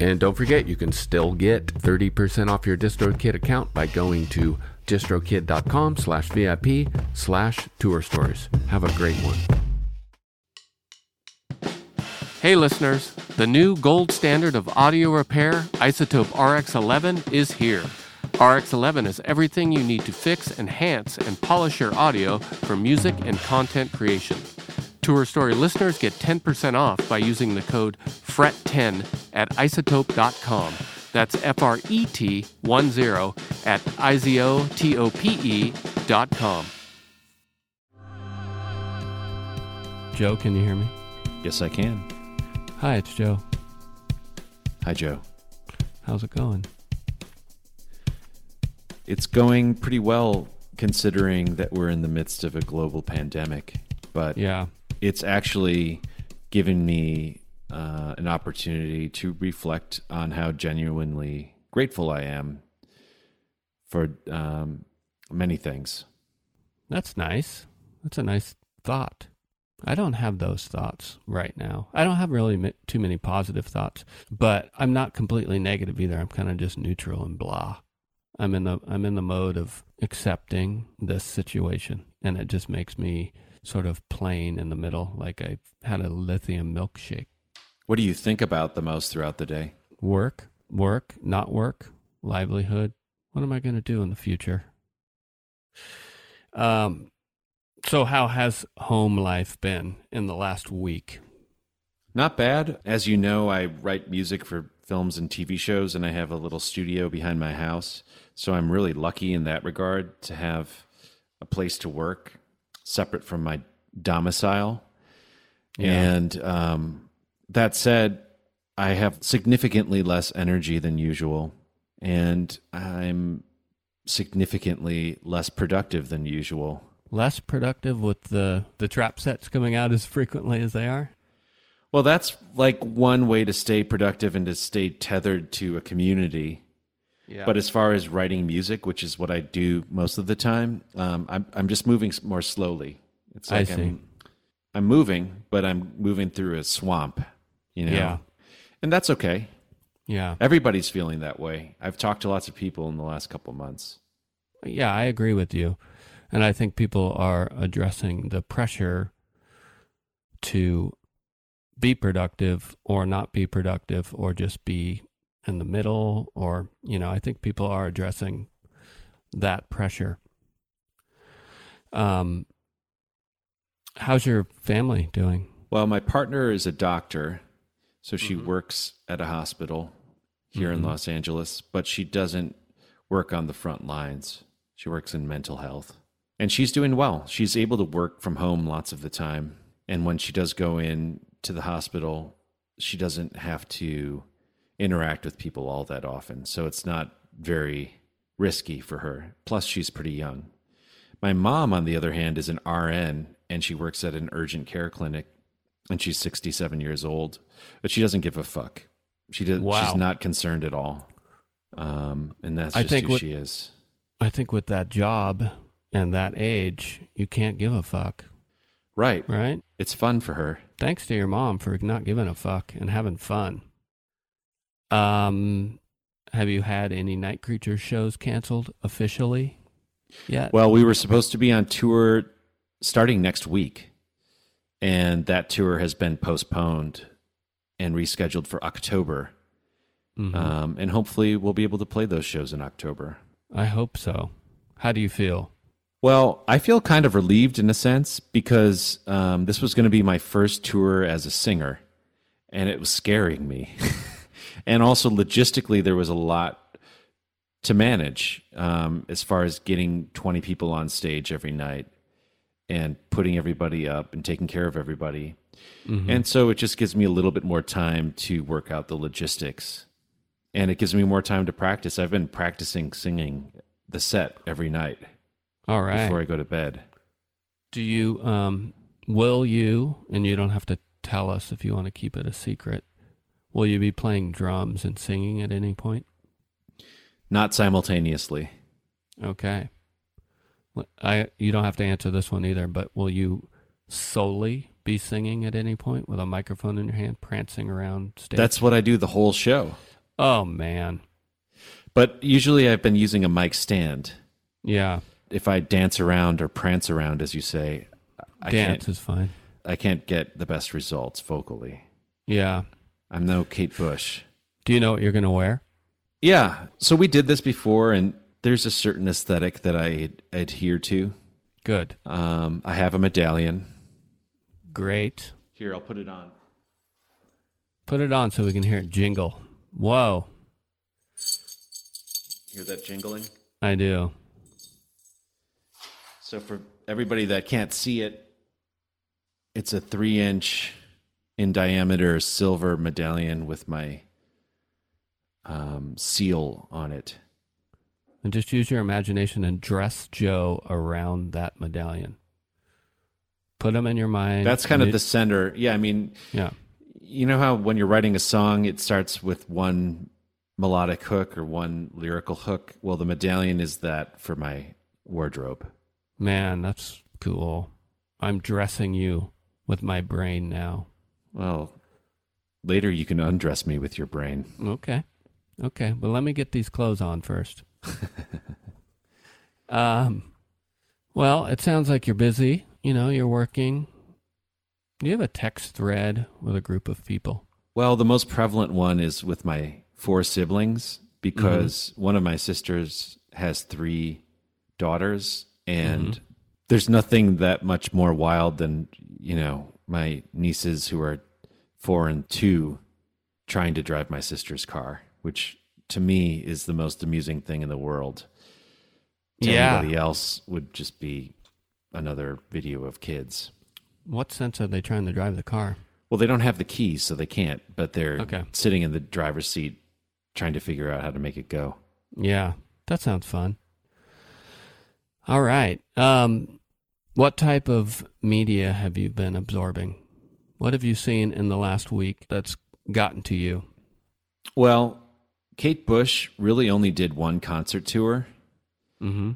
And don't forget, you can still get 30% off your DistroKid account by going to distrokid.com slash VIP slash tour stories. Have a great one. Hey listeners, the new gold standard of audio repair, iZotope RX11, is here. RX11 is everything you need to fix, enhance, and polish your audio for music and content creation. Tour Story listeners get 10% off by using the code FRET10 at izotope.com. That's F R E T 1 0 at I Z O T O P E dot com. Joe, can you hear me? Yes, I can. Hi, it's Joe. Hi, Joe. How's it going? It's going pretty well considering that we're in the midst of a global pandemic, but Yeah. It's actually given me uh, an opportunity to reflect on how genuinely grateful I am for um, many things. That's nice. That's a nice thought. I don't have those thoughts right now. I don't have really too many positive thoughts, but I'm not completely negative either. I'm kind of just neutral and blah. I'm in the I'm in the mode of accepting this situation, and it just makes me sort of plain in the middle, like I had a lithium milkshake. What do you think about the most throughout the day? Work, work, not work, livelihood. What am I going to do in the future? Um, so how has home life been in the last week? Not bad. As you know, I write music for films and TV shows, and I have a little studio behind my house. So I'm really lucky in that regard to have a place to work separate from my domicile. Yeah. And um, that said, I have significantly less energy than usual, and I'm significantly less productive than usual. Less productive with the the trap sets coming out as frequently as they are. Well, that's like one way to stay productive and to stay tethered to a community. Yeah. But as far as writing music, which is what I do most of the time, um, I'm I'm just moving more slowly. It's I like see. I'm I'm moving, but I'm moving through a swamp. You know, Yeah. and that's okay. yeah. Everybody's feeling that way. I've talked to lots of people in the last couple months. Yeah, I agree with you. And I think people are addressing the pressure to be productive or not be productive or just be in the middle or, you know, I think people are addressing that pressure. Um how's your family doing? Well, my partner is a doctor, so she Mhm. works at a hospital here Mhm. in Los Angeles, but she doesn't work on the front lines. She works in mental health. And she's doing well. She's able to work from home lots of the time. And when she does go in to the hospital, she doesn't have to interact with people all that often. So it's not very risky for her. Plus, she's pretty young. My mom, on the other hand, is an RN and she works at an urgent care clinic and she's 67 years old, but she doesn't give a fuck. She does, Wow. She's not concerned at all. Um, and that's I just think who what- she is. I think with that job, and that age, you can't give a fuck, Right. right? It's fun for her. Thanks to your mom for not giving a fuck and having fun. Um, have you had any Nite Creature shows canceled officially yet? Well, we were supposed to be on tour starting next week, and that tour has been postponed and rescheduled for October. Mhm. Um, and hopefully, we'll be able to play those shows in October. I hope so. How do you feel? Well, I feel kind of relieved in a sense because um, this was going to be my first tour as a singer, and it was scaring me. and also, logistically, there was a lot to manage um, as far as getting 20 people on stage every night and putting everybody up and taking care of everybody. And so it just gives me a little bit more time to work out the logistics. And it gives me more time to practice. I've been practicing singing the set every night All right. before I go to bed. Do you um will you and you don't have to tell us if you want to keep it a secret. Will you be playing drums and singing at any point? Not simultaneously. Okay. I you don't have to answer this one either, but will you solely be singing at any point with a microphone in your hand prancing around stage? That's what I do the whole show. Oh man. But usually I've been using a mic stand. Yeah. If I dance around or prance around, as you say, I Dance can't, is fine. I can't get the best results vocally. Yeah. I'm no Kate Bush. Do you know what you're going to wear? Yeah. So we did this before, and there's a certain aesthetic that I adhere to. Good. Um, I have a medallion. Great. Here, I'll put it on. Put it on so we can hear it jingle. Whoa. Hear that jingling? I do. So for everybody that can't see it, it's a three inch in diameter silver medallion with my um, seal on it. And just use your imagination and dress Joe around that medallion. Put them in your mind. That's kind of You- the center. Yeah, I mean, Yeah. you know how when you're writing a song, it starts with one melodic hook or one lyrical hook? Well, the medallion is that for my wardrobe. Man, that's cool. I'm dressing you with my brain now. Well, later you can undress me with your brain. Okay. Okay. But let me get these clothes on first. um, well, it sounds like you're busy. You know, you're working. Do you have a text thread with a group of people? Well, the most prevalent one is with my four siblings because one of my sisters has three daughters, and there's nothing that much more wild than, you know, my nieces who are four and two trying to drive my sister's car, which to me is the most amusing thing in the world. To Yeah. anybody else would just be another video of kids. What sense are they trying to drive the car? Well, they don't have the keys, so they can't, but they're Okay. sitting in the driver's seat trying to figure out how to make it go. Yeah, that sounds fun. All right. Um, what type of media have you been absorbing? What have you seen in the last week that's gotten to you? Well, Kate Bush really only did one concert tour. Mm-hmm.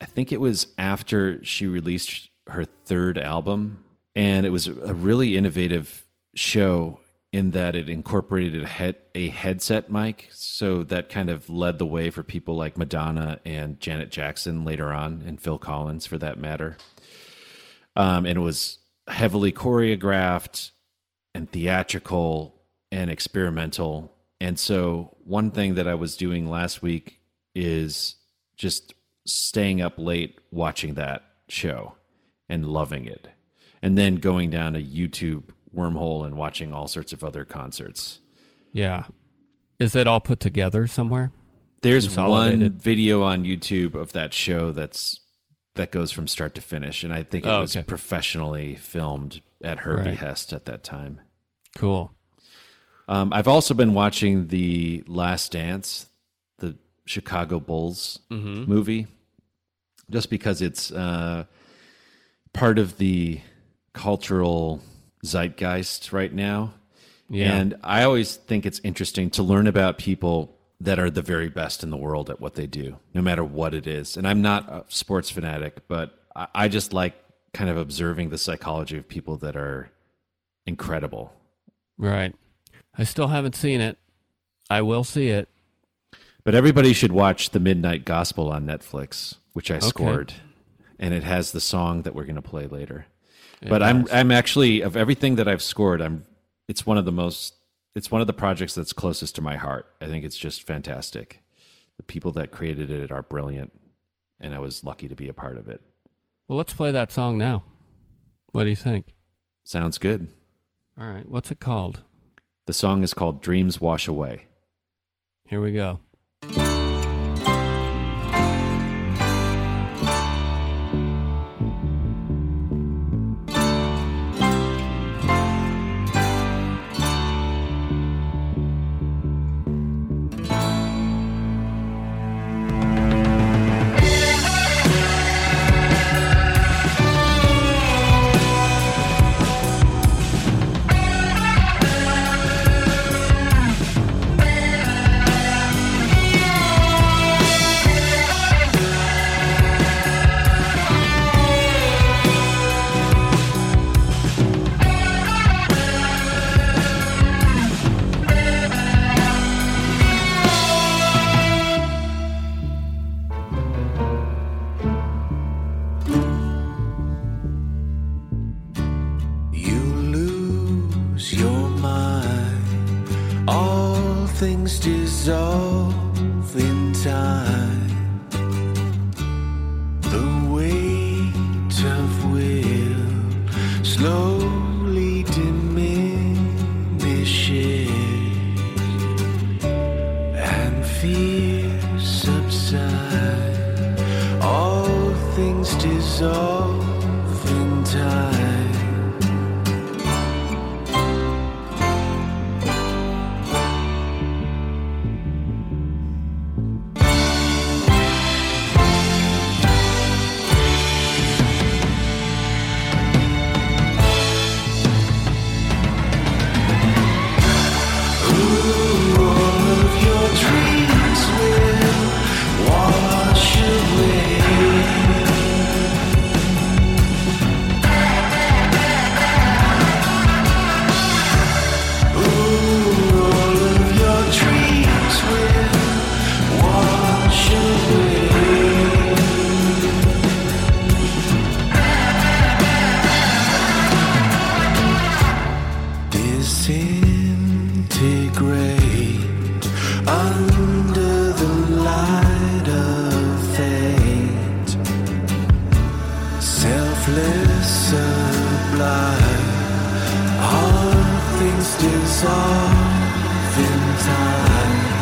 I think it was after she released her third album, and it was a really innovative show in that it incorporated a, head, a headset mic, so that kind of led the way for people like Madonna and Janet Jackson later on, and Phil Collins for that matter. Um, and it was heavily choreographed and theatrical and experimental. And so, one thing that I was doing last week is just staying up late watching that show and loving it. And then going down a YouTube wormhole and watching all sorts of other concerts. Yeah. Is it all put together somewhere? There's one video on YouTube of that show that's that goes from start to finish, and I think it Oh, was okay. professionally filmed at her Right. behest at that time. Cool. Um, I've also been watching the Last Dance, the Chicago Bulls Mm-hmm. movie, just because it's uh, part of the cultural zeitgeist right now. Yeah. And I always think it's interesting to learn about people that are the very best in the world at what they do, no matter what it is. And I'm not a sports fanatic, but I, I just like kind of observing the psychology of people that are incredible. Right. I still haven't seen it. I will see it. But everybody should watch The Midnight Gospel on Netflix, which I scored. And it has the song that we're going to play later. It but I'm. I'm actually of everything that I've scored, I'm it's one of the most it's one of the projects that's closest to my heart. I think it's just fantastic. The people that created it are brilliant, and I was lucky to be a part of it. Well, let's play that song now. What do you think? Sounds good. All right. What's it called? The song is called Dreams Wash Away. Here we go. Dissolve in time.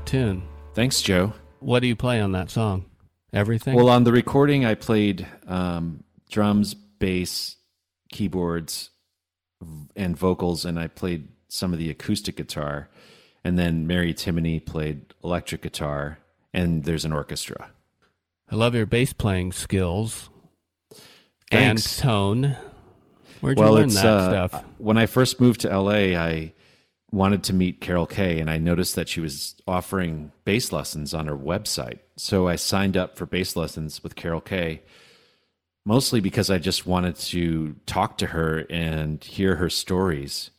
That tune. Thanks, Joe. What do you play on that song? Everything? Well, on the recording, I played um, drums, bass, keyboards, and vocals, and I played some of the acoustic guitar. And then Mary Timony played electric guitar, and there's an orchestra. I love your bass playing skills and tone. Where'd you well, learn that uh, stuff? when I first moved to LA, I wanted to meet Carol Kaye, and I noticed that she was offering bass lessons on her website. So I signed up for bass lessons with Carol Kaye, mostly because I just wanted to talk to her and hear her stories.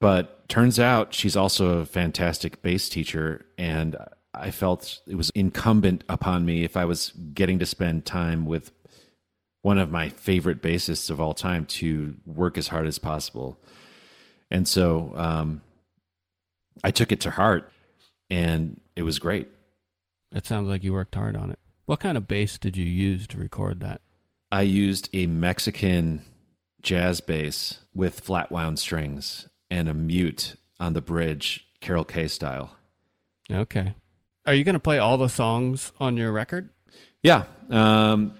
But turns out she's also a fantastic bass teacher, and I felt it was incumbent upon me if I was getting to spend time with one of my favorite bassists of all time to work as hard as possible. And so um, I took it to heart, and it was great. It sounds like you worked hard on it. What kind of bass did you use to record that? I used a Mexican jazz bass with flat wound strings and a mute on the bridge, Carol Kaye style. Okay. Are you going to play all the songs on your record? Yeah. Um,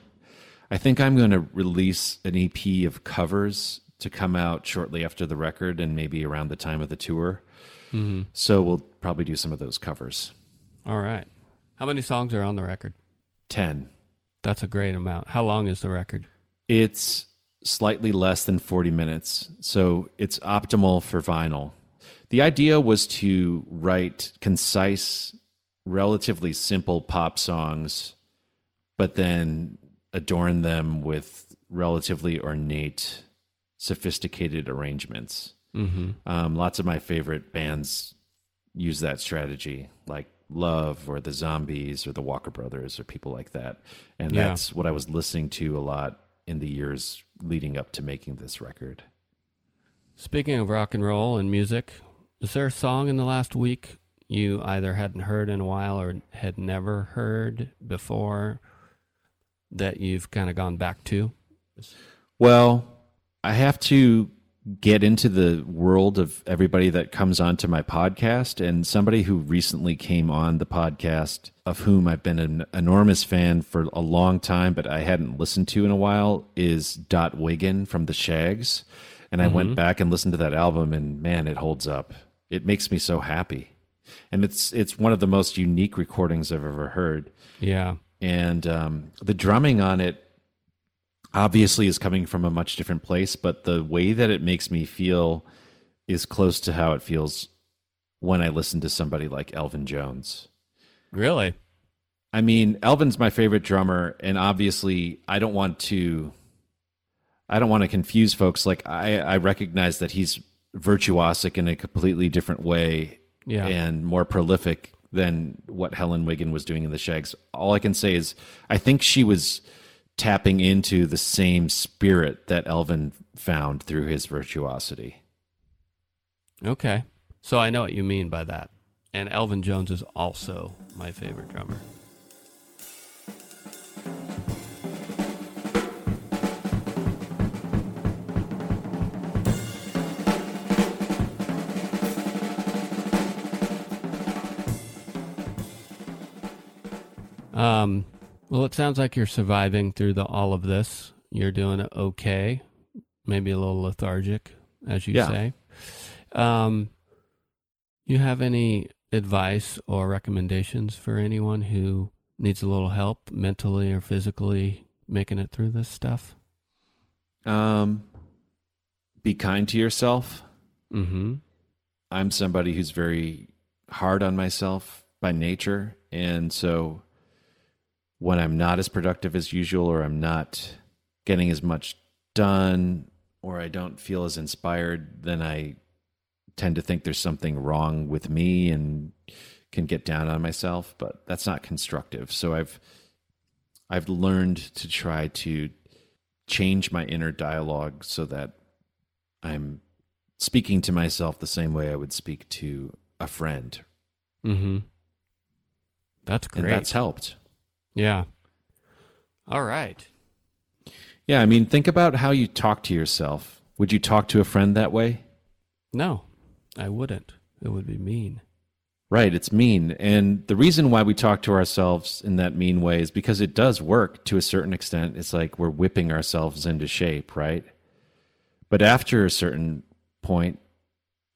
I think I'm going to release an EP of covers to come out shortly after the record and maybe around the time of the tour. Mm-hmm. So we'll probably do some of those covers. All right. How many songs are on the record? 10. That's a great amount. How long is the record? It's slightly less than 40 minutes, so it's optimal for vinyl. The idea was to write concise, relatively simple pop songs, but then adorn them with relatively ornate, sophisticated arrangements. Mm-hmm. Um, lots of my favorite bands use that strategy, like Love or the Zombies or the Walker Brothers or people like that. And Yeah. that's what I was listening to a lot in the years leading up to making this record. Speaking of rock and roll and music, is there a song in the last week you either hadn't heard in a while or had never heard before that you've kind of gone back to? Well, I have to get into the world of everybody that comes onto my podcast and somebody who recently came on the podcast of whom I've been an enormous fan for a long time but I hadn't listened to in a while is Dot Wiggin from the Shaggs and I went back and listened to that album and man it holds up. It makes me so happy. And it's it's one of the most unique recordings I've ever heard Yeah. and um, the drumming on it obviously is coming from a much different place but the way that it makes me feel is close to how it feels when i listen to somebody like elvin jones Really? i mean elvin's my favorite drummer and obviously i don't want to i don't want to confuse folks like i i recognize that he's virtuosic in a completely different way Yeah. and more prolific than what Helen Wiggin was doing in the Shaggs. All I can say is I think she was tapping into the same spirit that Elvin found through his virtuosity. Okay. So I know what you mean by that. And Elvin Jones is also my favorite drummer. Um, well, it sounds like you're surviving through the all of this. You're doing okay, maybe a little lethargic, as you Yeah. say. Um, you have any advice or recommendations for anyone who needs a little help mentally or physically making it through this stuff? Um, be kind to yourself. Mm-hmm. I'm somebody who's very hard on myself by nature. And so when I'm not as productive as usual, or I'm not getting as much done, or I don't feel as inspired, then I tend to think there's something wrong with me and can get down on myself. But that's not constructive. So I've I've learned to try to change my inner dialogue so that I'm speaking to myself the same way I would speak to a friend. Mm-hmm. That's And great. that's helped. Yeah. All right. Yeah, I mean, think about how you talk to yourself. Would you talk to a friend that way? No, I wouldn't. It would be mean. Right, it's mean. And the reason why we talk to ourselves in that mean way is because it does work to a certain extent. It's like we're whipping ourselves into shape, right? But after a certain point,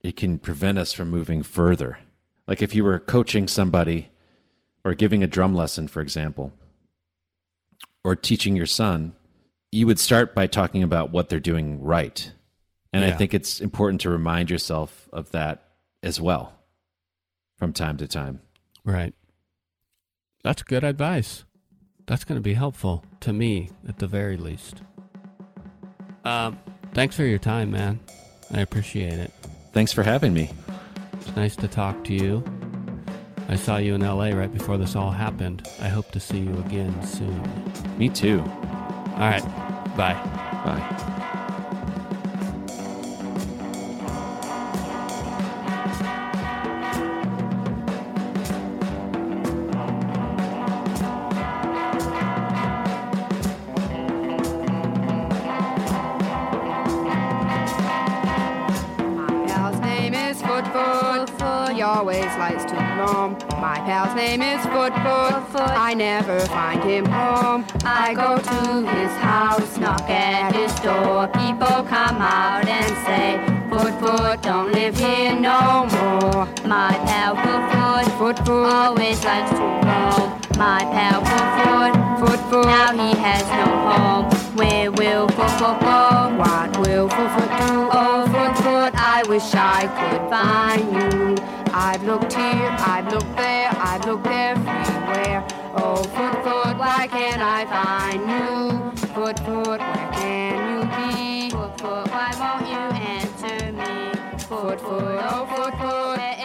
it can prevent us from moving further. Like if you were coaching somebody or giving a drum lesson, for example, or teaching your son, you would start by talking about what they're doing right. And I think it's important to remind yourself of that as well from time to time. Right. That's good advice. That's going to be helpful to me at the very least. Um, thanks for your time, man. I appreciate it. Thanks for having me. It's nice to talk to you. I saw you in LA right before this all happened. I hope to see you again soon. Me too. All right. Bye. Bye. I never find him home. I go to his house, knock at his door. People come out and say, Foot Foot, don't live here no more. My pal Foot Foot, Foot always likes to roam. My pal Foot Foot, Foot Foot, now he has no home. Where will Foot Foot go? What will Foot Foot do? Oh, Foot Foot, I wish I could find you. I've looked here, I've looked there, I've looked everywhere. Oh, Foot Foot, why can't I find you? Foot Foot, where can you be? Foot Foot, why won't you answer me? Foot Foot, oh Foot Foot,